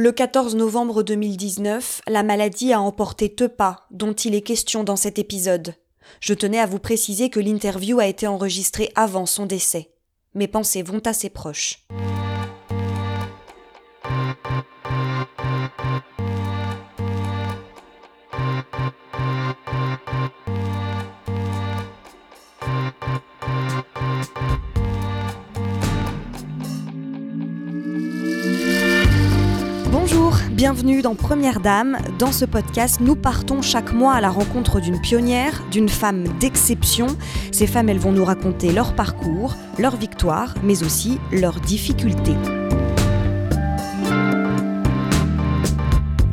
Le 14 novembre 2019, la maladie a emporté Tepa, dont il est question dans cet épisode. Je tenais à vous préciser que l'interview a été enregistrée avant son décès. Mes pensées vont à ses proches. Bienvenue dans Première Dame. Dans ce podcast, nous partons chaque mois à la rencontre d'une pionnière, d'une femme d'exception. Ces femmes, elles vont nous raconter leur parcours, leurs victoires, mais aussi leurs difficultés.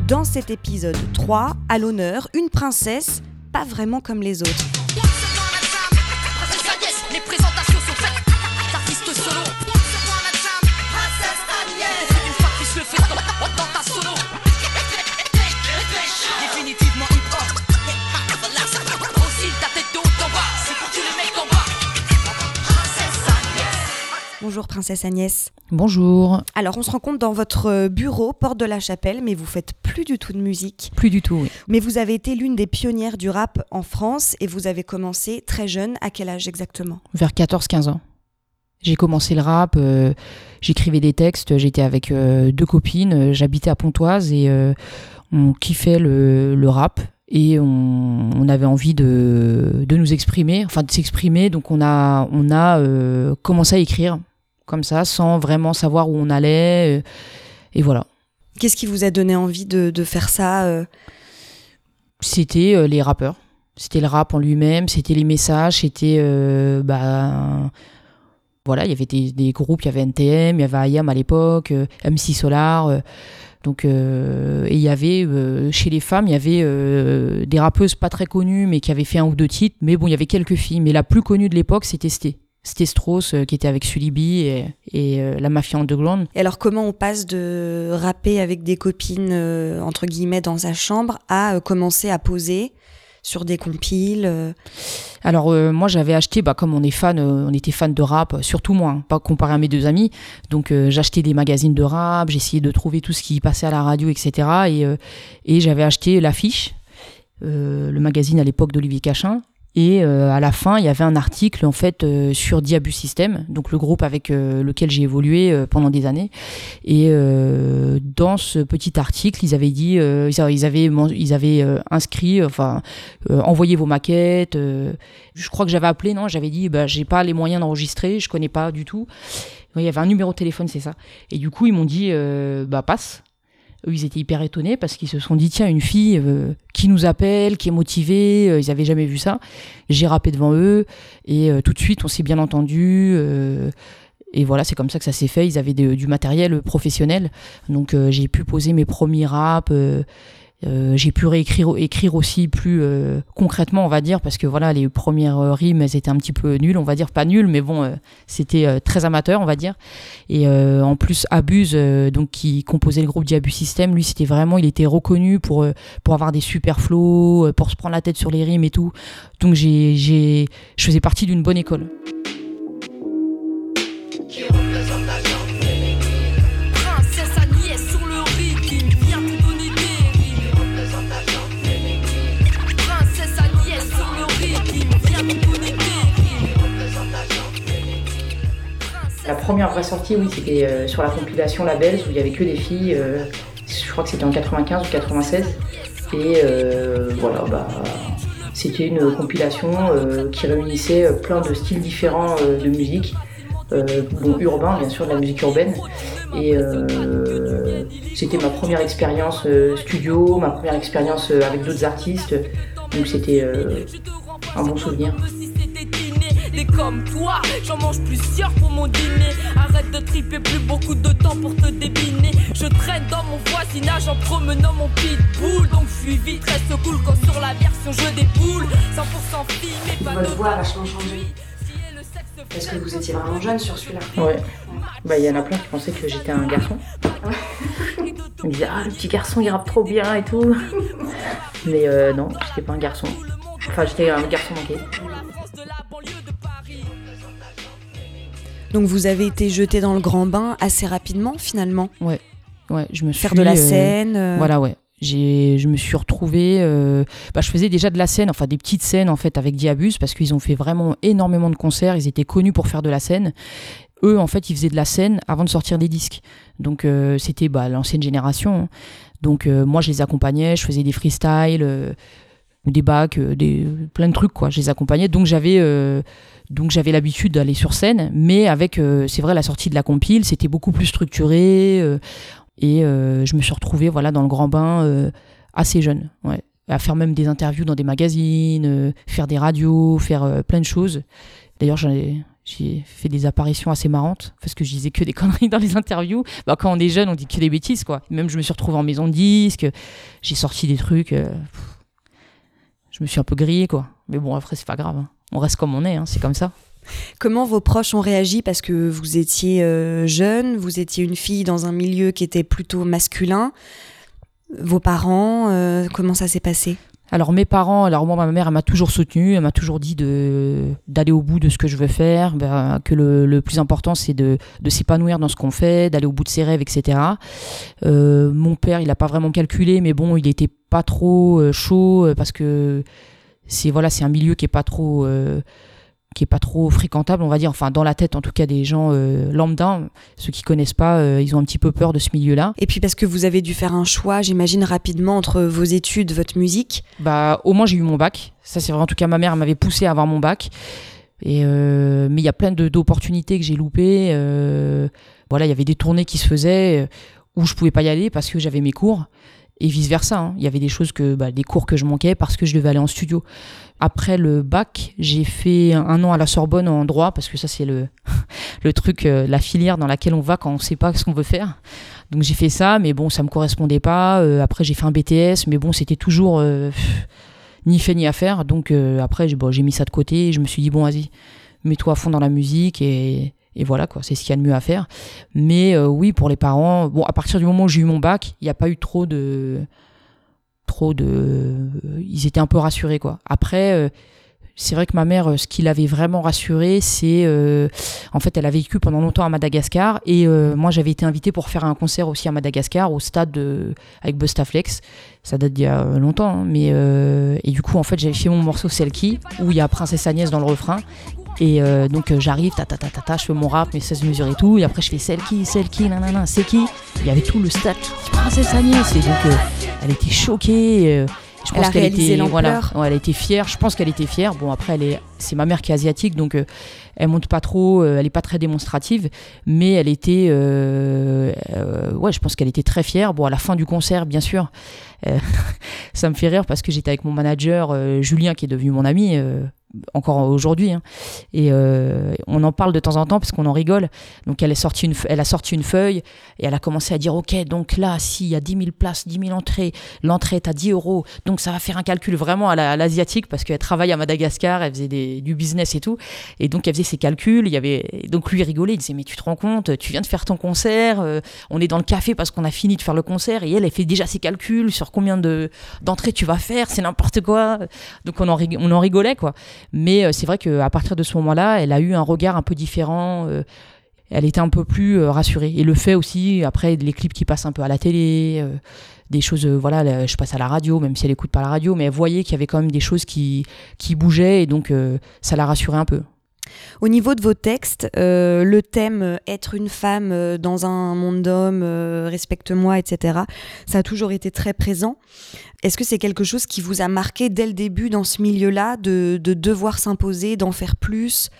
Dans cet épisode 3, à l'honneur, une princesse, pas vraiment comme les autres. Bonjour princesse Agnès. Bonjour. Alors on se rencontre dans votre bureau, porte de la chapelle, mais vous faites plus du tout de musique. Plus du tout, oui. Mais vous avez été l'une des pionnières du rap en France et vous avez commencé très jeune. À quel âge exactement? Vers 14-15 ans. J'ai commencé le rap, euh, j'écrivais des textes, j'étais avec euh, deux copines, euh, j'habitais à Pontoise et euh, on kiffait le, le rap et on, on avait envie de, de nous exprimer, enfin de s'exprimer, donc on a, on a euh, commencé à écrire comme ça, sans vraiment savoir où on allait, euh, et voilà. Qu'est-ce qui vous a donné envie de, de faire ça euh? C'était euh, les rappeurs. C'était le rap en lui-même, c'était les messages, c'était. bah, voilà, il y avait des, des groupes, il y avait NTM, il y avait IAM à l'époque, MC Solar. donc, euh, et il y avait, euh, chez les femmes, il y avait euh, des rappeuses pas très connues, mais qui avaient fait un ou deux titres. Mais bon, il y avait quelques filles. Mais la plus connue de l'époque, c'était Sté. Sté Strauss, euh, qui était avec Sulibi et, et euh, la Mafia Underground. Et alors comment on passe de rapper avec des copines, euh, entre guillemets, dans sa chambre, à commencer à poser sur des compiles Alors euh, moi j'avais acheté, bah, comme on est fan, euh, on était fan de rap, surtout moi, hein, pas comparé à mes deux amis. Donc euh, j'achetais des magazines de rap, j'essayais de trouver tout ce qui passait à la radio, etc. Et, et j'avais acheté l'affiche, le magazine à l'époque d'Olivier Cachin. Et euh, à la fin, il y avait un article en fait euh, sur Diabus System, donc le groupe avec euh, lequel j'ai évolué euh, pendant des années. Et euh, dans ce petit article, ils avaient dit, ils avaient, ils avaient, inscrit, enfin, envoyez vos maquettes. je crois que j'avais appelé, non J'avais dit, bah, j'ai pas les moyens d'enregistrer, je connais pas du tout. Il y avait un numéro de téléphone, c'est ça. Et du coup, ils m'ont dit, bah, passe. Ils étaient hyper étonnés parce qu'ils se sont dit, tiens, une fille euh, qui nous appelle, qui est motivée, euh, ils avaient jamais vu ça. J'ai rappé devant eux et euh, tout de suite, on s'est bien entendu. et voilà, c'est comme ça que ça s'est fait. Ils avaient du matériel professionnel. Donc, j'ai pu poser mes premiers raps. Euh, j'ai pu réécrire écrire aussi plus euh, concrètement, on va dire, parce que voilà, les premières euh, rimes, elles étaient un petit peu nulles, on va dire, pas nulles, mais bon, euh, c'était euh, très amateur, on va dire. Et en plus, Abuse, donc qui composait le groupe Diabus System, lui, c'était vraiment, il était reconnu pour pour avoir des super flows, euh, pour se prendre la tête sur les rimes et tout. Donc j'ai j'ai je faisais partie d'une bonne école. La première vraie sortie, oui, c'était euh, sur la compilation Labels où il y avait que des filles. euh, je crois que c'était en 95 ou 96. Et euh, voilà, bah, c'était une compilation qui réunissait plein de styles différents de musique. Bon, urbain, bien sûr, de la musique urbaine. Et c'était ma première expérience studio, ma première expérience avec d'autres artistes. Donc c'était un bon souvenir. Des comme toi, j'en mange plusieurs pour mon dîner. Arrête de triper, plus beaucoup de temps pour te débiner. Je traîne dans mon voisinage en promenant mon pitbull. Donc je suis vite, reste cool quand sur la version je déboule. 100% fille, mais pas Votre de voix a vachement changé. Parce que vous étiez vraiment jeune sur celui-là. Ouais. Bah, il y en a plein qui pensaient que j'étais un garçon. Ils me disaient, ah, le petit garçon, il rappe trop bien et tout. Mais euh, non, j'étais pas un garçon. Enfin, j'étais un garçon manqué. Donc vous avez été jeté dans le grand bain assez rapidement finalement. Ouais. Ouais, je me Faire suis, de la euh, scène. euh, Voilà, ouais. J'ai, je me suis retrouvée. euh, bah, je faisais déjà de la scène, enfin des petites scènes en fait avec Diabus parce qu'ils ont fait vraiment énormément de concerts. Ils étaient connus pour faire de la scène. Eux, en fait, ils faisaient de la scène avant de sortir des disques. Donc c'était bah, l'ancienne génération. hein. Donc moi, je les accompagnais, je faisais des freestyles, des bacs, des plein de trucs quoi. Je les accompagnais. Donc j'avais donc j'avais l'habitude d'aller sur scène, mais avec euh, c'est vrai la sortie de la compile, c'était beaucoup plus structuré. euh, et euh, je me suis retrouvée voilà, dans le grand bain assez jeune. Ouais. À faire même des interviews dans des magazines, faire des radios, faire plein de choses. D'ailleurs, j'ai fait des apparitions assez marrantes parce que je disais que des conneries dans les interviews. Bah, quand on est jeune, on dit que des bêtises. quoi. Même je me suis retrouvée en maison de disque, j'ai sorti des trucs. je me suis un peu grillée, quoi. Mais bon, après, c'est pas grave. hein. On reste comme on est, hein, c'est comme ça. Comment vos proches ont réagi parce que vous étiez euh, jeune, vous étiez une fille dans un milieu qui était plutôt masculin? Vos parents, euh, comment ça s'est passé? Alors mes parents, alors moi ma mère elle m'a toujours soutenue, elle m'a toujours dit de d'aller au bout de ce que je veux faire, ben, que le, le plus important c'est de, de s'épanouir dans ce qu'on fait, d'aller au bout de ses rêves, etc. Euh, mon père il a pas vraiment calculé, mais bon il était pas trop chaud parce que c'est voilà c'est un milieu qui est pas trop euh, qui est pas trop fréquentable, on va dire, enfin dans la tête en tout cas des gens euh, lambda, ceux qui connaissent pas, euh, ils ont un petit peu peur de ce milieu-là. Et puis parce que vous avez dû faire un choix, j'imagine, rapidement entre vos études, votre musique. Bah, au moins j'ai eu mon bac. Ça, c'est vrai. En tout cas, ma mère m'avait poussé à avoir mon bac. Et euh, mais il y a plein d'opportunités que j'ai loupées. voilà, il y avait des tournées qui se faisaient où je pouvais pas y aller parce que j'avais mes cours et vice versa. Il y avait des choses que, bah, des cours que je manquais parce que je devais aller en studio. Après le bac, j'ai fait un an à la Sorbonne en droit parce que ça c'est le le truc, euh, la filière dans laquelle on va quand on sait pas ce qu'on veut faire. Donc j'ai fait ça, mais bon, ça me correspondait pas. Euh, après j'ai fait un BTS, mais bon, c'était toujours euh, ni fait ni à faire. Donc euh, après, j'ai mis ça de côté et je me suis dit, bon, vas-y, mets-toi à fond dans la musique et, et voilà, quoi, c'est ce qu'il y a de mieux à faire. Mais euh, oui, pour les parents, bon, à partir du moment où j'ai eu mon bac, il n'y a pas eu trop de. Trop de. Ils étaient un peu rassurés, quoi. Après. euh, c'est vrai que ma mère, euh, ce qui l'avait vraiment rassurée, c'est en fait, elle a vécu pendant longtemps à Madagascar et moi, j'avais été invitée pour faire un concert aussi à Madagascar au stade de, avec Bustaflex. Ça date d'il y a longtemps, hein, mais et du coup, en fait, j'avais fait mon morceau Selkie où il y a Princesse Agnès dans le refrain. Et euh, donc euh, j'arrive, ta ta ta ta ta, je fais mon rap, mes 16 mesures et tout, et après je fais Selkie, Selkie, nanana, c'est qui? Il y avait tout le stade, qui Princesse Agnès, et donc euh, elle était choquée. euh, je a qu'elle était, voilà, ouais, elle était fière. Je pense qu'elle était fière. Bon après, elle est, c'est ma mère qui est asiatique, donc euh, elle monte pas trop, euh, elle est pas très démonstrative, mais elle était, euh, ouais, je pense qu'elle était très fière. Bon à la fin du concert, bien sûr, ça me fait rire parce que j'étais avec mon manager Julien qui est devenu mon ami. Encore aujourd'hui hein. et euh, on en parle de temps en temps parce qu'on en rigole. Donc elle, est sortie une, elle a sorti une feuille et elle a commencé à dire ok donc là s'il y a 10 000 places 10 000 entrées l'entrée est à 10 euros. Donc ça va faire un calcul vraiment à la- à l'asiatique parce qu'elle travaille à Madagascar elle faisait du business et tout. Et donc elle faisait ses calculs. Il y avait donc lui rigolait. Il disait mais tu te rends compte tu viens de faire ton concert euh, on est dans le café parce qu'on a fini de faire le concert et elle elle fait déjà ses calculs sur combien de d'entrées tu vas faire c'est n'importe quoi. Donc on en, on en rigolait quoi mais euh, c'est vrai qu'à partir de ce moment-là elle a eu un regard un peu différent euh, elle était un peu plus euh, rassurée. Et le fait aussi après les clips qui passent un peu à la télé des choses voilà là, je passe à la radio même si elle écoute pas la radio mais elle voyait qu'il y avait quand même des choses qui qui bougeaient et donc ça la rassurait un peu Au niveau de vos textes, euh, le thème euh, être une femme euh, dans un monde d'hommes, respecte-moi, etc., ça a toujours été très présent. Est-ce que c'est quelque chose qui vous a marqué dès le début dans ce milieu-là, de, de devoir s'imposer, d'en faire plus,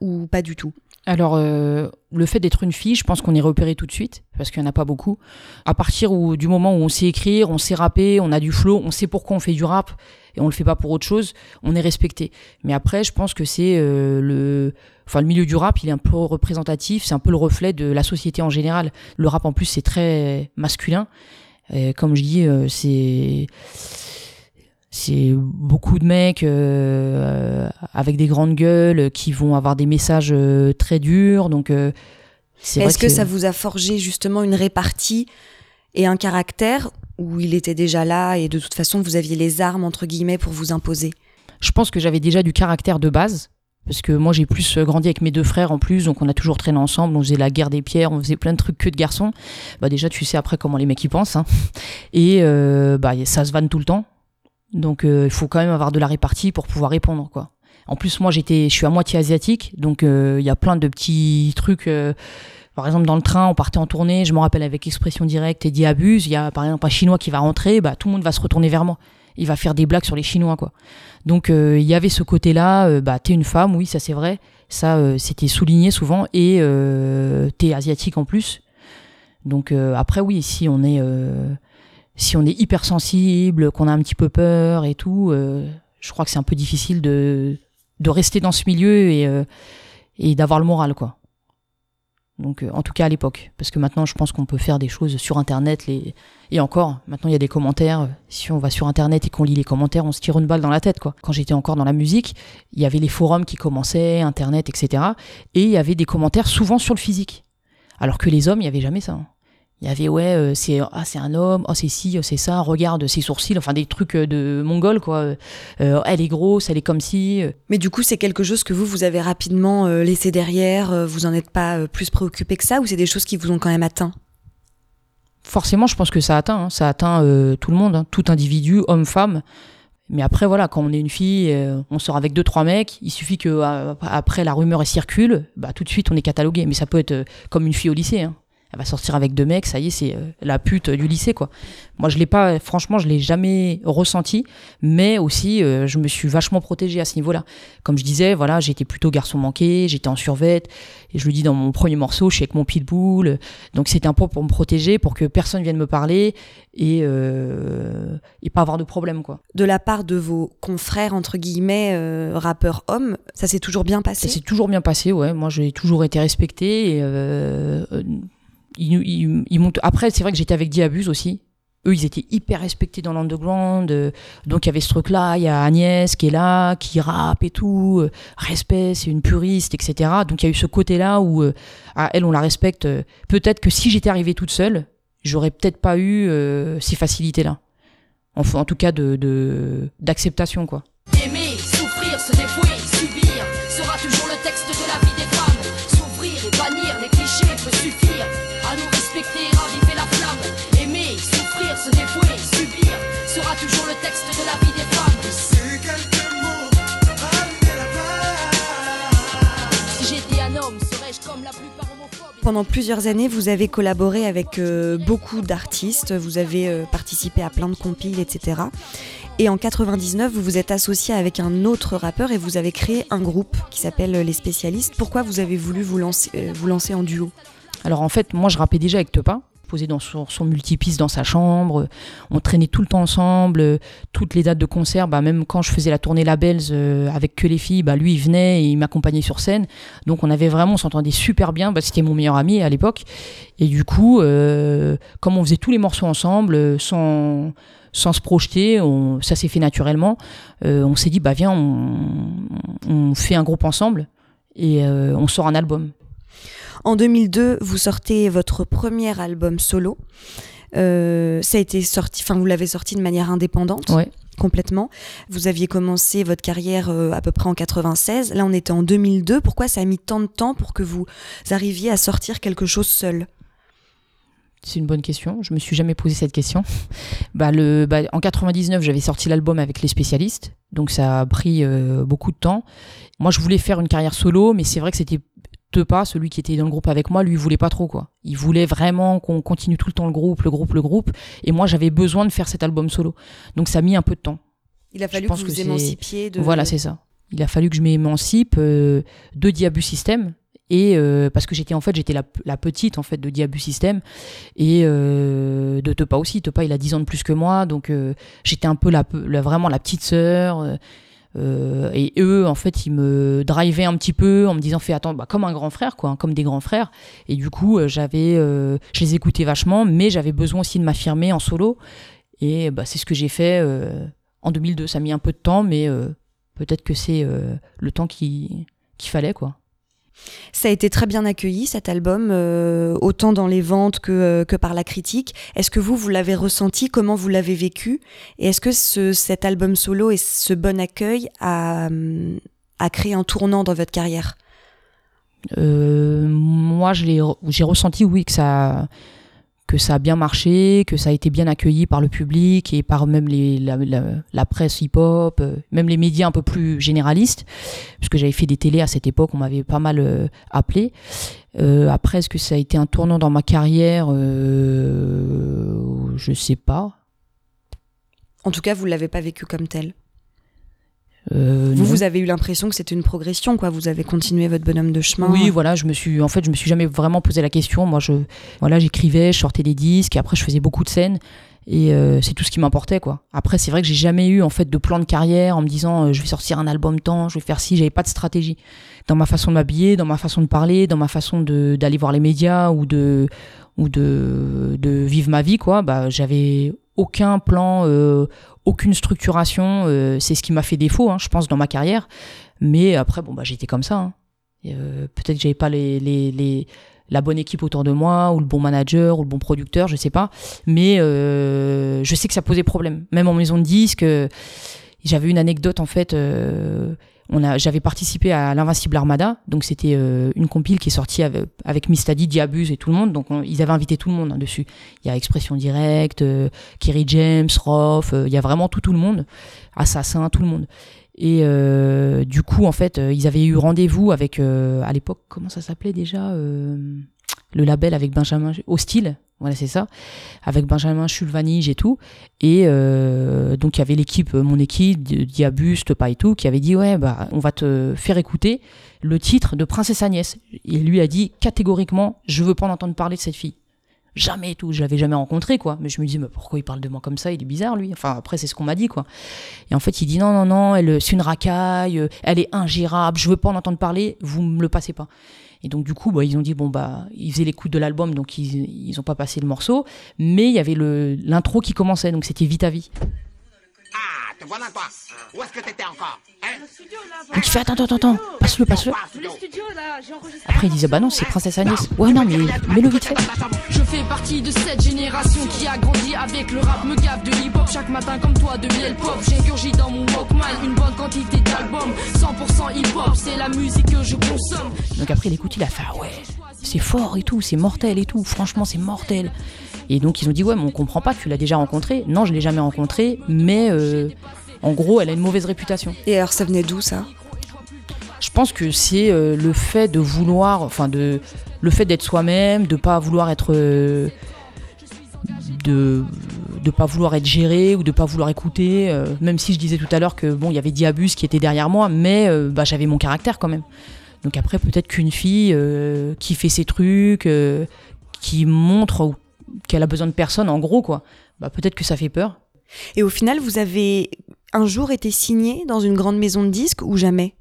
ou pas du tout? Alors, le fait d'être une fille, je pense qu'on est repéré tout de suite, parce qu'il n'y en a pas beaucoup. À partir du moment où on sait écrire, on sait rapper, on a du flow, on sait pourquoi on fait du rap, et on le fait pas pour autre chose, on est respecté. Mais après, je pense que c'est euh, le... Enfin, le milieu du rap, il est un peu représentatif, c'est un peu le reflet de la société en général. Le rap, en plus, c'est très masculin. Et comme je dis, euh, c'est c'est beaucoup de mecs euh, avec des grandes gueules qui vont avoir des messages très durs. Donc, Est-ce que, ça vous a forgé justement une répartie et un caractère il était déjà là et de toute façon vous aviez les armes entre guillemets pour vous imposer Je pense que j'avais déjà du caractère de base, Parce que moi, j'ai plus grandi avec mes deux frères en plus, donc on a toujours traîné ensemble, on faisait la guerre des pierres, on faisait plein de trucs que de garçons. Bah déjà, tu sais après comment les mecs y pensent. Hein. Et euh, bah, ça se vanne tout le temps. Donc euh, il faut quand même avoir de la répartie pour pouvoir répondre, quoi. En plus, moi, j'étais, je suis à moitié asiatique, donc euh, il y a plein de petits trucs. Par exemple, dans le train, on partait en tournée, je me rappelle avec expression directe et dit abuse, il y a par exemple un chinois qui va rentrer, bah, tout le monde va se retourner vers moi il va faire des blagues sur les Chinois, quoi. Donc euh, il y avait ce côté-là, euh, bah t'es une femme, oui, ça c'est vrai, ça euh, c'était souligné souvent, et t'es asiatique en plus. Donc après oui, si on est si on est hypersensible, qu'on a un petit peu peur et tout, je crois que c'est un peu difficile de de rester dans ce milieu et et d'avoir le moral, quoi. Donc, euh, en tout cas à l'époque, parce que maintenant, je pense qu'on peut faire des choses sur Internet. Les... Et encore, maintenant, il y a des commentaires. Si on va sur Internet et qu'on lit les commentaires, on se tire une balle dans la tête, quoi. Quand j'étais encore dans la musique, il y avait les forums qui commençaient, Internet, etc. Et il y avait des commentaires souvent sur le physique. Alors que les hommes, il n'y avait jamais ça. Hein. Il y avait, ouais, euh, c'est ah, c'est un homme, oh, c'est ci, oh, c'est ça, regarde ses sourcils, enfin des trucs euh, de mongol, quoi. Euh, elle est grosse, elle est comme si. Mais du coup, c'est quelque chose que vous, vous avez rapidement laissé derrière, vous en êtes pas plus préoccupé que ça, ou c'est des choses qui vous ont quand même atteint? Forcément, je pense que ça atteint, hein. ça atteint tout le monde, hein. tout individu, homme, femme. Mais après, voilà, quand on est une fille, on sort avec deux, trois mecs, il suffit que après la rumeur circule, bah, tout de suite on est catalogué. Mais ça peut être comme une fille au lycée. Hein elle va sortir avec deux mecs, ça y est, c'est euh, la pute du lycée, quoi. Moi, je l'ai pas, franchement, je l'ai jamais ressenti, mais aussi, euh, je me suis vachement protégée à ce niveau-là. Comme je disais, voilà, j'étais plutôt garçon manqué, j'étais en survette, et je le dis dans mon premier morceau, je suis avec mon pitbull, donc c'était un peu pour me protéger, pour que personne vienne me parler et, euh, et pas avoir de problème, quoi. De la part de vos confrères, entre guillemets, rappeurs hommes, ça s'est toujours bien passé? Ça s'est toujours bien passé, ouais. Moi, j'ai toujours été respecté et après, c'est vrai que j'étais avec Diabuse aussi. Eux, ils étaient hyper respectés dans l'underground. Euh, donc, il y avait ce truc-là. Il y a Agnès qui est là, qui rappe et tout. Euh, respect, c'est une puriste, etc. Donc, il y a eu ce côté-là où, euh, à elle, on la respecte. Peut-être que si j'étais arrivée toute seule, j'aurais peut-être pas eu ces facilités-là. En, en tout cas, de d'acceptation, quoi. Aimer, souffrir, se dépouiller, Pendant plusieurs années, vous avez collaboré avec euh, beaucoup d'artistes, vous avez euh, participé à plein de compiles, etc. Et en 99, vous vous êtes associé avec un autre rappeur et vous avez créé un groupe qui s'appelle Les Spécialistes. Pourquoi vous avez voulu vous lancer, euh, vous lancer en duo? Alors en fait, moi je rappais déjà avec Tepa, posé dans son, son multipiste dans sa chambre, on traînait tout le temps ensemble, toutes les dates de concert, bah, même quand je faisais la tournée Labels euh, avec que les filles, bah, lui il venait et il m'accompagnait sur scène. Donc on avait vraiment, on s'entendait super bien, bah, c'était mon meilleur ami à l'époque. Et du coup, euh, comme on faisait tous les morceaux ensemble, sans sans se projeter, ça s'est fait naturellement. Euh, on s'est dit, bah viens, on, fait un groupe ensemble et on sort un album. En 2002, vous sortez votre premier album solo. Euh, ça a été sorti, enfin vous l'avez sorti de manière indépendante. Complètement. Vous aviez commencé votre carrière euh, à peu près en 96. Là, on était en 2002. Pourquoi ça a mis tant de temps pour que vous arriviez à sortir quelque chose seul? C'est une bonne question. Je me suis jamais posé cette question. bah, le, bah, en 99, j'avais sorti l'album avec les spécialistes, donc ça a pris euh, beaucoup de temps. Moi, je voulais faire une carrière solo, mais c'est vrai que c'était pas, celui qui était dans le groupe avec moi, lui, il voulait pas trop, quoi. Il voulait vraiment qu'on continue tout le temps le groupe, le groupe, le groupe. Et moi, j'avais besoin de faire cet album solo. Donc, ça a mis un peu de temps. Il a fallu que vous émancipiez de... Voilà, c'est ça. Il a fallu que je m'émancipe euh, de Diabu System. Et euh, parce que j'étais en fait j'étais la, petite en fait de Diabu System et euh, de Tepa aussi Tepa il a 10 ans de plus que moi donc j'étais un peu la, vraiment la petite sœur euh, et eux, en fait, ils me drivaient un petit peu en me disant fais attendre, bah, comme un grand frère, quoi, hein, comme des grands frères. Et du coup, euh, j'avais, euh, je les écoutais vachement, mais j'avais besoin aussi de m'affirmer en solo. Et bah, c'est ce que j'ai fait en 2002. Ça a mis un peu de temps, mais peut-être que c'est le temps qu'il fallait, quoi. Ça a été très bien accueilli cet album, euh, autant dans les ventes que, euh, que par la critique. Est-ce que vous, vous l'avez ressenti? Comment vous l'avez vécu? Et est-ce que ce, cet album solo et ce bon accueil a, a créé un tournant dans votre carrière? Euh, Moi, j'ai ressenti, oui, que ça, que ça a bien marché, que ça a été bien accueilli par le public et par même la, presse hip-hop, euh, même les médias un peu plus généralistes, puisque j'avais fait des télés à cette époque, on m'avait pas mal euh, appelé. Euh, après, est-ce que ça a été un tournant dans ma carrière Je sais pas. En tout cas, vous l'avez pas vécu comme tel. Euh, vous, vous avez eu l'impression que c'était une progression, quoi. Vous avez continué votre bonhomme de chemin. Oui, voilà. Je me suis, en fait, je me suis jamais vraiment posé la question. Moi, je, voilà, j'écrivais, je sortais des disques, et après, je faisais beaucoup de scènes. Et euh, c'est tout ce qui m'importait, quoi. Après, c'est vrai que j'ai jamais eu, en fait, de plan de carrière en me disant, euh, je vais sortir un album temps, je vais faire ci. J'avais pas de stratégie dans ma façon de m'habiller, dans ma façon de parler, dans ma façon de d'aller voir les médias ou de ou de de vivre ma vie, quoi. Bah, j'avais aucun plan, euh, aucune structuration. Euh, c'est ce qui m'a fait défaut, hein, je pense, dans ma carrière. Mais après, bon, bah, j'étais comme ça. Hein. Euh, peut-être que j'avais pas les, les, les, la bonne équipe autour de moi, ou le bon manager, ou le bon producteur, je sais pas. Mais je sais que ça posait problème. Même en maison de disque, j'avais une anecdote en fait j'avais participé à l'Invincible Armada, donc c'était euh, une compile qui est sortie avec, avec Diabuse et tout le monde, donc ils avaient invité tout le monde hein, dessus. Il y a Expression Directe, euh, Kerry James, Roth, euh, il y a vraiment tout tout le monde, Assassin, tout le monde. Et du coup, en fait, ils avaient eu rendez-vous avec, à l'époque, comment ça s'appelait déjà Le label avec Benjamin Hostile, voilà, c'est ça. Avec Benjamin Chulvanige et tout. Et euh, donc, il y avait l'équipe, mon équipe, Diabuste, pas et tout, qui avait dit Ouais, bah, on va te faire écouter le titre de Princesse Agnès. Et lui a dit catégoriquement Je veux pas en entendre parler de cette fille. Jamais et tout. Je l'avais jamais rencontré, quoi. Mais je me dis Mais pourquoi il parle de moi comme ça? Il est bizarre, lui. Enfin, après, c'est ce qu'on m'a dit, quoi. Et en fait, il dit Non, non, non, elle, c'est une racaille, elle est ingérable, je veux pas en entendre parler, vous me le passez pas. Et donc du coup, bah, ils ont dit bon bah ils faisaient l'écoute de l'album, donc ils ils ont pas passé le morceau, mais il y avait l'intro qui commençait, donc c'était Vite à vie. Ah, te voilà toi. Où est-ce que t'étais encore hein Donc il fait attends attends attends, passe-le passe-le. Après il disait bah non c'est Princesse Agnès. Ouais non mais mets-le vite fait. Je fais partie de cette génération qui a grandi avec le rap, me gave de hip-hop chaque matin comme toi de miel pop. J'ingurgis dans mon Walkman une bonne quantité d'albums, 100% hip-hop, c'est la musique que je consomme. Donc après il écoute, il a fait ah ouais, c'est fort et tout, c'est mortel et tout, franchement c'est mortel. Et donc ils ont dit ouais mais on comprend pas, tu l'as déjà rencontré. Non je l'ai jamais rencontré, mais euh, en gros elle a une mauvaise réputation. Et alors ça venait d'où ça? Je pense que c'est euh, le fait de vouloir, enfin de le fait d'être soi-même, de pas vouloir être euh, de de pas vouloir être géré ou de pas vouloir écouter même si je disais tout à l'heure que bon il y avait Diabus qui était derrière moi mais bah, j'avais mon caractère quand même donc après peut-être qu'une fille qui fait ses trucs qui montre qu'elle a besoin de personne, en gros, quoi. Bah, peut-être que ça fait peur. Et au final, vous avez un jour été signé dans une grande maison de disques ou jamais?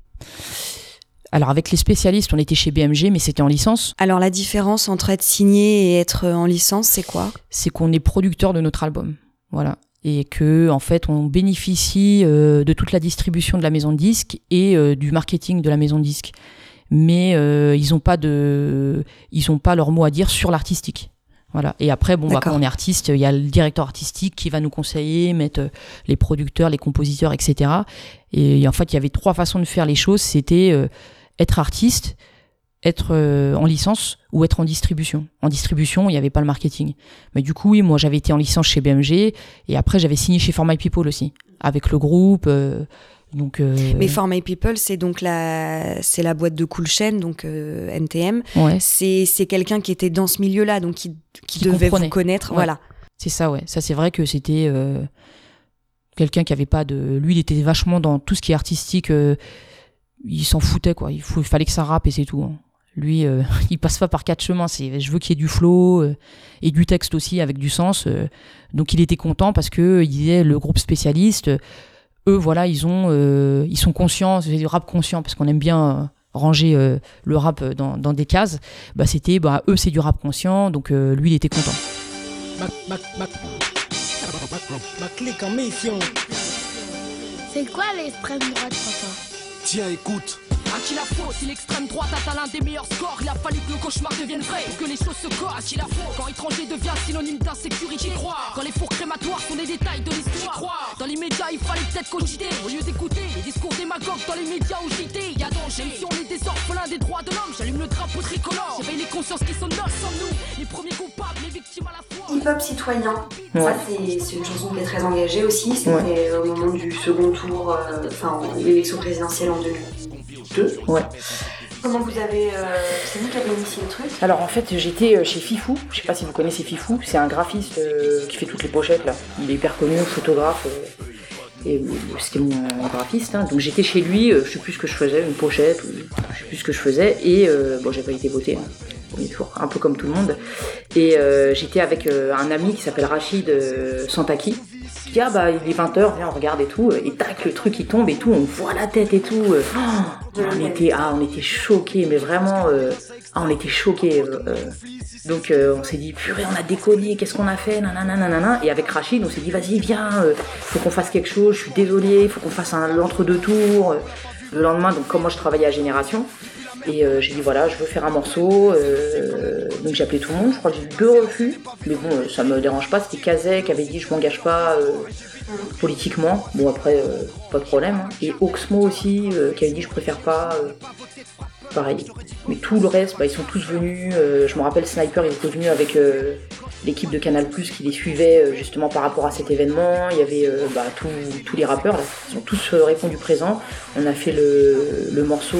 Alors avec les spécialistes, on était chez BMG, mais c'était en licence. Alors la différence entre être signé et être en licence, c'est quoi? C'est qu'on est producteur de notre album, voilà, et que en fait on bénéficie euh, de toute la distribution de la maison de disques et euh, du marketing de la maison de disques, mais euh, ils n'ont pas de, ils ont pas leur mot à dire sur l'artistique. Voilà. Et après, bon, bah, quand on est artiste, il y a le directeur artistique qui va nous conseiller, mettre euh, les producteurs, les compositeurs, etc. Et, en fait, il y avait trois façons de faire les choses. C'était euh, être artiste, être euh, en licence ou être en distribution. En distribution, il n'y avait pas le marketing. Mais du coup, oui, moi, j'avais été en licence chez BMG et après, j'avais signé chez For My People aussi, avec le groupe. Donc, euh... Mais For My People, c'est donc la, c'est la boîte de Cool Chain, donc euh, NTM. Ouais. C'est, c'est quelqu'un qui était dans ce milieu-là, donc qui, qui, devait vous connaître. Voilà. C'est ça, ouais. Ça, c'est vrai que c'était euh, quelqu'un qui avait pas de. Lui, il était vachement dans tout ce qui est artistique. Euh, il s'en foutait, quoi. Il, faut, il fallait que ça rappe et c'est tout. Hein. Lui, il passe pas par quatre chemins. C'est, je veux qu'il y ait du flow et du texte aussi avec du sens. donc, il était content parce que il disait le groupe spécialiste eux, voilà, ils ont, euh, ils sont conscients, c'est du rap conscient parce qu'on aime bien euh, ranger euh, le rap dans, dans, des cases. Bah, c'était, bah, eux, c'est du rap conscient, donc lui, il était content. C'est quoi l'extrême droite, papa Tiens, écoute. À qui la faute Si l'extrême droite atteint l'un des meilleurs scores, il a fallu que le cauchemar devienne vrai. Pour que les choses se corsent, à qui la faute Quand étranger devient synonyme d'insécurité, croire. Quand les fours crématoires sont des détails de l'histoire. Dans l'immédiat, il fallait peut-être cogiter. Au lieu d'écouter les discours des magogues dans les médias ou JT, y a danger. Si on est des orphelins des droits de l'homme, j'allume le drapeau tricolore. J'éveille les consciences qui sont nôtres sans nous, les premiers coupables, les victimes à la fois. Hip-hop citoyen, ça c'est une chanson qui est très engagée aussi. C'était au moment du second tour, euh, enfin l'élection présidentielle en 2002. Ouais. Comment vous avez. Euh, c'est vous qui avez initié le truc? Alors en fait, j'étais euh, chez Fifou. Je sais pas si vous connaissez Fifou. C'est un graphiste euh, qui fait toutes les pochettes là. Il est hyper connu, photographe. et c'était mon graphiste. Hein. Donc j'étais chez lui. je sais plus ce que je faisais, une pochette. je sais plus ce que je faisais. Et bon, j'ai pas été voté. Hein. un peu comme tout le monde. Et j'étais avec un ami qui s'appelle Rachid Santaki dit ah bah il est 20h, viens on regarde et tout, et tac le truc il tombe et tout, on voit la tête et tout. Oh, on était ah on était choqués, mais vraiment euh, ah on était choqués. Euh, euh. donc on s'est dit purée on a déconné, qu'est-ce qu'on a fait, nanana, et avec Rachid on s'est dit vas-y viens, faut qu'on fasse quelque chose, je suis désolé, faut qu'on fasse un l'entre-deux tours. Le lendemain donc comme moi je travaillais à Génération, et euh, j'ai dit voilà, je veux faire un morceau. Euh, donc j'ai appelé tout le monde. Je crois que j'ai eu deux refus. Mais bon, euh, ça me dérange pas. C'était Kazek qui avait dit je m'engage pas politiquement. Bon après, pas de problème. Hein. Et Oxmo aussi qui avait dit je préfère pas. Pareil. Mais tout le reste, bah, ils sont tous venus. je me rappelle Sniper, il était venu avec l'équipe de Canal Plus qui les suivait euh, justement par rapport à cet événement. Il y avait euh, bah, tous les rappeurs, ils ont tous euh, répondu présent. On a fait le, morceau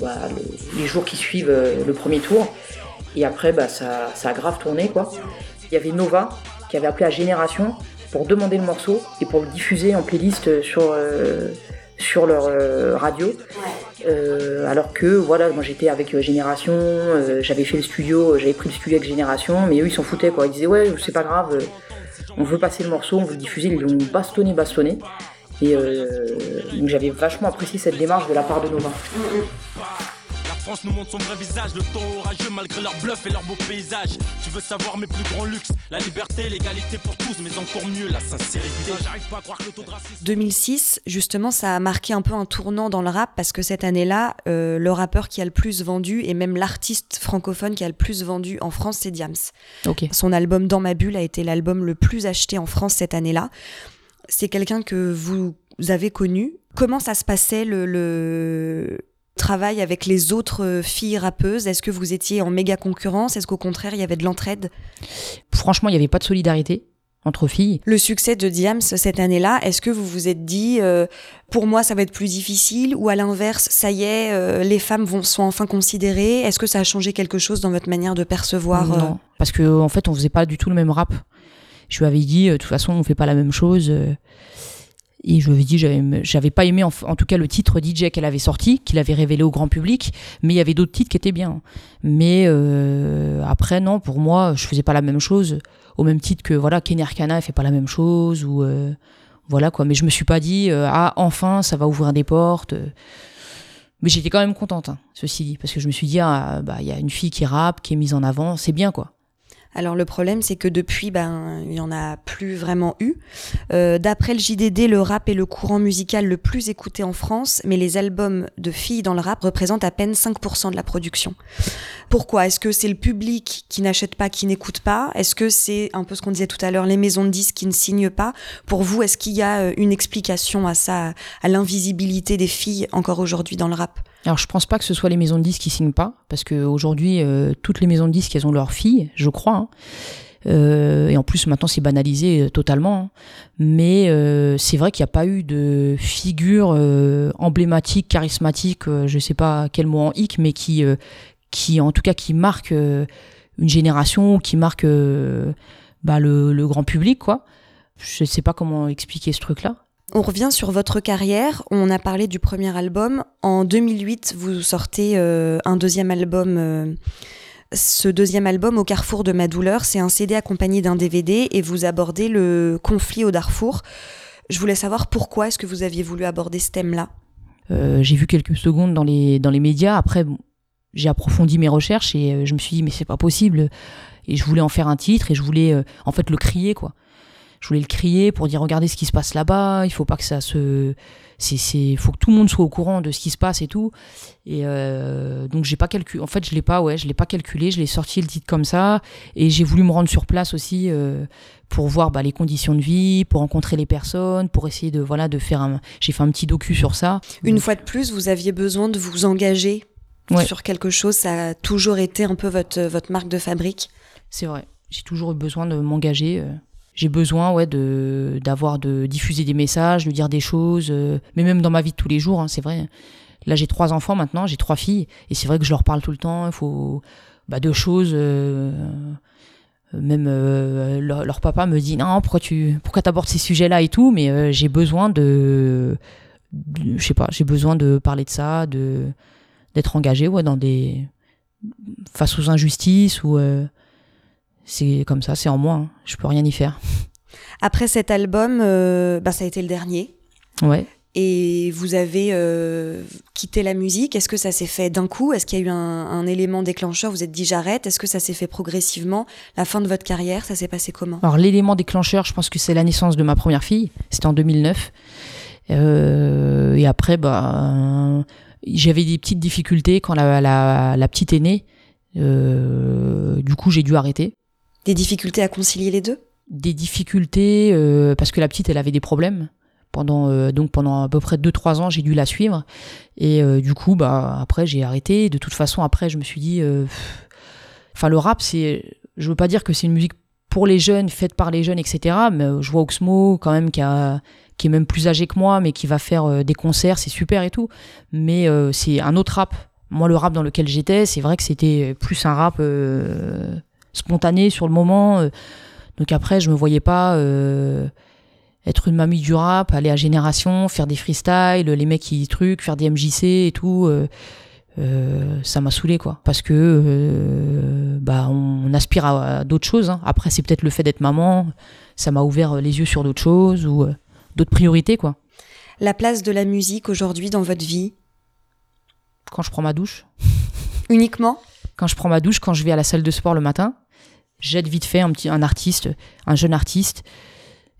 bah, les jours qui suivent le premier tour. Et après, ça, a grave tourné. Il y avait Nova qui avait appelé à Génération pour demander le morceau et pour le diffuser en playlist sur leur radio. Euh, alors que voilà, moi j'étais avec euh, Génération, euh, j'avais fait le studio, j'avais pris le studio avec Génération, mais eux ils s'en foutaient quoi. Ils disaient ouais c'est pas grave, on veut passer le morceau, on veut le diffuser, ils l'ont bastonné, bastonné. Et donc j'avais vachement apprécié cette démarche de la part de Nova. Mm, mm. France nous montre son vrai visage, le ton orageux malgré leur bluff et leur beau paysage. Tu veux savoir mes plus grands luxes, la liberté, l'égalité pour tous, mais encore mieux la sincérité. J'arrive pas à croire que le taux de racisme. 2006, justement, ça a marqué un peu un tournant dans le rap parce que cette année-là, euh, le rappeur qui a le plus vendu et même l'artiste francophone qui a le plus vendu en France, c'est Diams. Son album Dans ma bulle a été l'album le plus acheté en France cette année-là. C'est quelqu'un que vous avez connu. Comment ça se passait le, le travail avec les autres euh, filles rappeuses? Est-ce que vous étiez en méga concurrence? Est-ce qu'au contraire, il y avait de l'entraide? Franchement, il n'y avait pas de solidarité entre filles. Le succès de Diams cette année-là, est-ce que vous vous êtes dit, euh, pour moi, ça va être plus difficile? Ou à l'inverse, ça y est, euh, les femmes vont, sont enfin considérées? Est-ce que ça a changé quelque chose dans votre manière de percevoir Non, parce qu'en en fait, on faisait pas du tout le même rap. Je lui avais dit, de toute façon, on fait pas la même chose. Et je avais dit, j'avais pas aimé en, tout cas le titre DJ qu'elle avait sorti, qu'il avait révélé au grand public, mais il y avait d'autres titres qui étaient bien. Mais euh, après, non, pour moi, je faisais pas la même chose, au même titre que voilà, Kenny Arcana fait pas la même chose, ou euh, voilà quoi. Mais je me suis pas dit, euh, ah, enfin, ça va ouvrir des portes. Mais j'étais quand même contente, hein, ceci dit, parce que je me suis dit, ah, bah, il y a une fille qui rappe, qui est mise en avant, c'est bien quoi. Alors le problème, c'est que depuis, ben, il y en a plus vraiment eu. Euh, d'après le JDD, le rap est le courant musical le plus écouté en France, mais les albums de filles dans le rap représentent à peine 5% de la production. Pourquoi? Est-ce que c'est le public qui n'achète pas, qui n'écoute pas? Est-ce que c'est un peu ce qu'on disait tout à l'heure, les maisons de disques qui ne signent pas? Pour vous, est-ce qu'il y a euh, une explication à ça, à l'invisibilité des filles encore aujourd'hui dans le rap? Alors je pense pas que ce soit les maisons de disques qui signent pas, parce qu'aujourd'hui euh, toutes les maisons de disques elles ont leurs filles, je crois. Hein. Euh, et en plus maintenant c'est banalisé euh, totalement. Hein. Mais c'est vrai qu'il n'y a pas eu de figure emblématique, charismatique, je sais pas quel mot en hic, mais qui, qui en tout cas qui marque une génération, qui marque bah, le, le grand public quoi. Je sais pas comment expliquer ce truc là. On revient sur votre carrière. On a parlé du premier album. En 2008, vous sortez euh, un deuxième album. Euh, ce deuxième album, Au carrefour de ma douleur, c'est un CD accompagné d'un DVD et vous abordez le conflit au Darfour. Je voulais savoir pourquoi est-ce que vous aviez voulu aborder ce thème-là euh, J'ai vu quelques secondes dans les, dans les médias. Après, j'ai approfondi mes recherches et je me suis dit, mais c'est pas possible. Et je voulais en faire un titre et je voulais en fait le crier, quoi je voulais le crier pour dire regardez ce qui se passe là-bas, il faut pas que ça se c'est faut que tout le monde soit au courant de ce qui se passe et tout. Et euh, donc j'ai pas calculé en fait je l'ai pas ouais je l'ai pas calculé je l'ai sorti le titre comme ça et j'ai voulu me rendre sur place aussi euh, pour voir bah, les conditions de vie pour rencontrer les personnes pour essayer de voilà de faire un j'ai fait un petit docu sur ça. Une fois de plus vous aviez besoin de vous engager sur quelque chose ça a toujours été un peu votre votre marque de fabrique? C'est vrai j'ai toujours eu besoin de m'engager euh j'ai besoin ouais de d'avoir de diffuser des messages de dire des choses euh, mais même dans ma vie de tous les jours hein, c'est vrai. Là j'ai trois enfants maintenant j'ai trois filles et c'est vrai que je leur parle tout le temps il faut bah, de choses euh, même euh, leur, papa me dit non pourquoi tu pourquoi abordes ces sujets là et tout mais j'ai besoin de, je sais pas j'ai besoin de parler de ça de d'être engagé ouais dans des face aux injustices ou c'est comme ça, c'est en moi. Hein. Je peux rien y faire. Après cet album, euh, bah, ça a été le dernier. Ouais. Et vous avez euh, quitté la musique. Est-ce que ça s'est fait d'un coup? Est-ce qu'il y a eu un, élément déclencheur? Vous êtes dit j'arrête. Est-ce que ça s'est fait progressivement? La fin de votre carrière, ça s'est passé comment? Alors l'élément déclencheur, je pense que c'est la naissance de ma première fille. C'était en 2009. Euh, et après, bah, j'avais des petites difficultés quand la, la petite est née. du coup, j'ai dû arrêter. Des difficultés à concilier les deux? Des difficultés euh, parce que la petite, elle avait des problèmes. Pendant euh, donc pendant à peu près 2-3 ans, j'ai dû la suivre et euh, du coup, bah après j'ai arrêté. De toute façon, après, je me suis dit, enfin le rap, c'est, je veux pas dire que c'est une musique pour les jeunes, faite par les jeunes, etc. Mais je vois Oxmo quand même qui a qui est même plus âgé que moi, mais qui va faire des concerts, c'est super et tout. Mais c'est un autre rap. Moi, le rap dans lequel j'étais, c'est vrai que c'était plus un rap spontané sur le moment. Euh. donc après, je me voyais pas euh, être une mamie du rap, aller à Génération, faire des freestyles, les mecs qui trucs, faire des MJC et tout. Euh, ça m'a saoulé quoi parce que bah on, aspire à, d'autres choses hein. après c'est peut-être le fait d'être maman ça m'a ouvert les yeux sur d'autres choses ou d'autres priorités quoi la place de la musique aujourd'hui dans votre vie? Quand je prends ma douche uniquement? Quand je prends ma douche quand je vais à la salle de sport le matin j'aide vite fait un petit artiste, un jeune artiste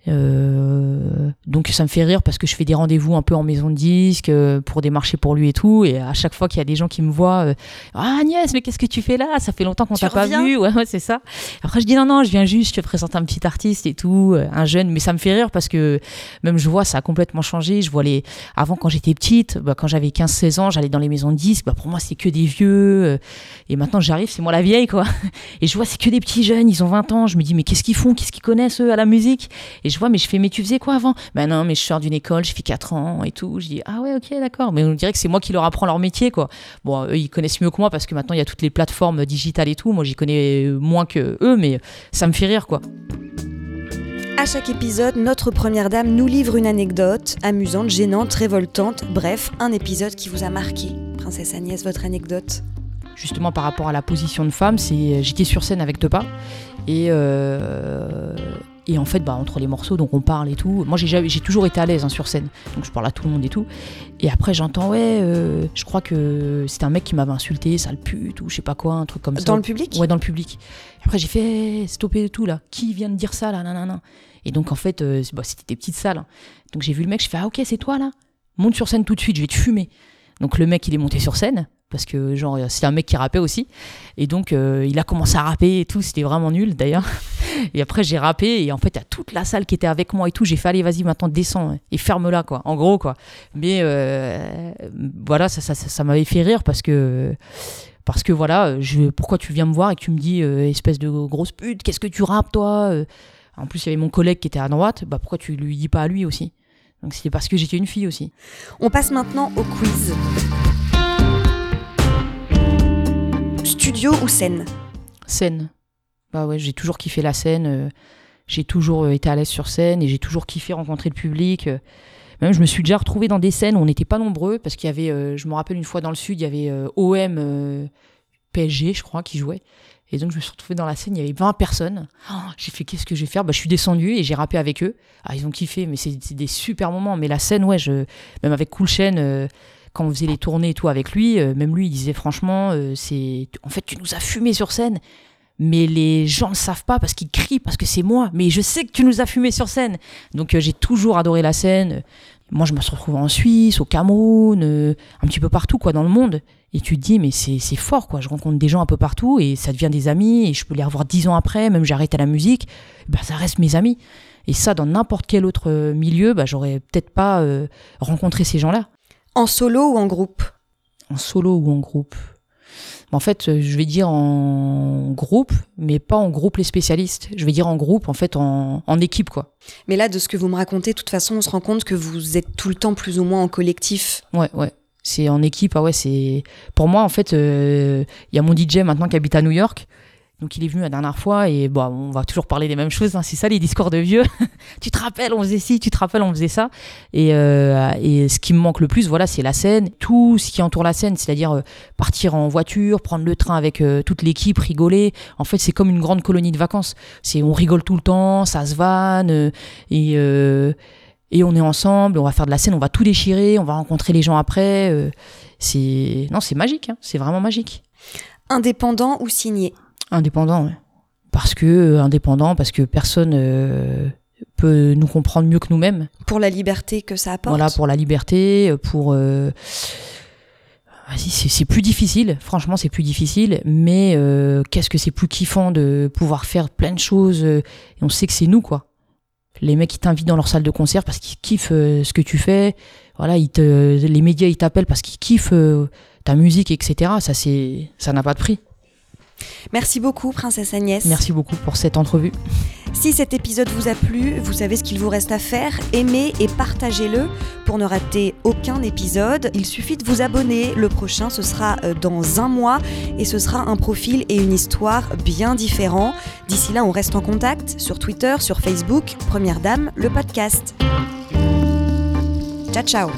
euh, donc ça me fait rire parce que je fais des rendez-vous un peu en maison de disque euh, pour démarcher pour lui et tout. Et à chaque fois qu'il y a des gens qui me voient, euh, ah Agnès, mais qu'est-ce que tu fais là? Ça fait longtemps qu'on t'a pas vu. Ouais, ouais c'est ça. Après je dis non non, je viens juste, je te présente un petit artiste et tout, un jeune. Mais ça me fait rire parce que même je vois ça a complètement changé. Je vois les avant quand j'étais petite, bah, quand j'avais 15-16 ans, j'allais dans les maisons de disques. Bah, pour moi c'est que des vieux. et maintenant j'arrive, c'est moi la vieille quoi. Et je vois c'est que des petits jeunes, ils ont 20 ans. Je me dis mais qu'est-ce qu'ils font? Qu'est-ce qu'ils connaissent eux à la musique? Et je vois mais je fais mais tu faisais quoi avant? Ben non, mais je sors d'une école, je fais 4 ans et tout. Je dis ah ouais, ok, d'accord. Mais on dirait que c'est moi qui leur apprends leur métier, quoi. Bon, eux, ils connaissent mieux que moi parce que maintenant il y a toutes les plateformes digitales et tout. Moi, j'y connais moins que eux, mais ça me fait rire, quoi. À chaque épisode, notre première dame nous livre une anecdote amusante, gênante, révoltante, bref, un épisode qui vous a marqué. Princesse Agnès, votre anecdote? Justement par rapport à la position de femme, c'est j'étais sur scène avec Tepa et euh, et en fait, bah, entre les morceaux, donc on parle et tout. Moi, j'ai toujours été à l'aise hein, sur scène, donc je parle à tout le monde et tout. Et après, j'entends, ouais, euh, je crois que c'était un mec qui m'avait insulté, sale pute, ou je sais pas quoi, un truc comme ça. Dans le public? Ouais, dans le public. Après, j'ai fait, stopper tout là. Qui vient de dire ça là, nanana. Et donc, en fait, euh, bah, c'était des petites salles. Hein. Donc, j'ai vu le mec, je fais, ah ok, c'est toi là Monte sur scène tout de suite, je vais te fumer. Donc, le mec, il est monté sur scène parce que genre c'est un mec qui rappait aussi et donc euh, il a commencé à rapper et tout c'était vraiment nul d'ailleurs et après j'ai rappé et en fait il y a toute la salle qui était avec moi et tout. J'ai fait allez vas-y maintenant descends et ferme-la quoi. En gros quoi. Mais euh, voilà ça, ça, ça, m'avait fait rire parce que parce que voilà je, pourquoi tu viens me voir et que tu me dis euh, espèce de grosse pute qu'est-ce que tu rappes toi en plus il y avait mon collègue qui était à droite. Bah pourquoi tu lui dis pas à lui aussi? Donc c'était parce que j'étais une fille aussi. On passe maintenant au quiz. Studio ou scène? Scène. Bah ouais, j'ai toujours kiffé la scène. Euh, j'ai toujours euh, été à l'aise sur scène et j'ai toujours kiffé rencontrer le public. Euh. même je me suis déjà retrouvé dans des scènes où on n'était pas nombreux parce qu'il y avait, je me rappelle une fois dans le sud, il y avait OM PSG, je crois, qui jouait. Et donc je me suis retrouvé dans la scène, il y avait 20 personnes. Oh, j'ai fait qu'est-ce que je vais faire? Bah, Je suis descendu et j'ai rappé avec eux. Ah, ils ont kiffé, mais c'est des super moments. Mais la scène, ouais, je, même avec Cool Chain, quand on faisait les tournées et tout avec lui, même lui, il disait franchement, c'est, en fait, tu nous as fumé sur scène. Mais les gens ne savent pas parce qu'ils crient, parce que c'est moi. Mais je sais que tu nous as fumé sur scène. Donc euh, j'ai toujours adoré la scène. Moi, je me suis retrouvé en Suisse, au Cameroun, euh, un petit peu partout, quoi, dans le monde. Et tu te dis, mais c'est fort, quoi. Je rencontre des gens un peu partout et ça devient des amis et je peux les revoir dix ans après, même j'arrête à la musique, bah, ça reste mes amis. Et ça, dans n'importe quel autre euh, milieu, bah, j'aurais peut-être pas rencontré ces gens-là. En solo ou en groupe? En solo ou en groupe en fait, je vais dire en groupe, mais pas en groupe les spécialistes. Je vais dire en groupe, en fait, en, équipe, quoi. Mais là, de ce que vous me racontez, de toute façon, on se rend compte que vous êtes tout le temps plus ou moins en collectif. Ouais, ouais. C'est en équipe, ah ouais, c'est. Pour moi, en fait, euh, il y a mon DJ maintenant qui habite à New York. Donc il est venu la dernière fois et bon, on va toujours parler des mêmes choses. Hein. C'est ça les discours de vieux. tu te rappelles, on faisait ci, tu te rappelles, on faisait ça. Et, euh, et ce qui me manque le plus, voilà, c'est la scène, tout ce qui entoure la scène, c'est-à-dire euh, partir en voiture, prendre le train avec euh, toute l'équipe, rigoler. En fait, c'est comme une grande colonie de vacances. C'est on rigole tout le temps, ça se vanne et et on est ensemble, on va faire de la scène, on va tout déchirer, on va rencontrer les gens après. c'est non, c'est magique, hein. c'est vraiment magique. Indépendant ou signé? Indépendant, ouais. Parce que euh, indépendant, parce que personne euh, peut nous comprendre mieux que nous-mêmes. Pour la liberté que ça apporte. Voilà, pour la liberté, pour. Euh, c'est plus difficile, franchement, c'est plus difficile, mais qu'est-ce que c'est plus kiffant de pouvoir faire plein de choses et on sait que c'est nous, quoi. Les mecs, ils t'invitent dans leur salle de concert parce qu'ils kiffent ce que tu fais. Voilà, ils te, les médias, ils t'appellent parce qu'ils kiffent ta musique, etc. Ça, c'est, ça n'a pas de prix. Merci beaucoup, Princesse Agnès. Merci beaucoup pour cette entrevue. Si cet épisode vous a plu, vous savez ce qu'il vous reste à faire. Aimez et partagez-le pour ne rater aucun épisode. Il suffit de vous abonner. Le prochain, ce sera euh, dans un mois et ce sera un profil et une histoire bien différents. D'ici là, on reste en contact sur Twitter, sur Facebook. Première Dame, le podcast. Ciao, ciao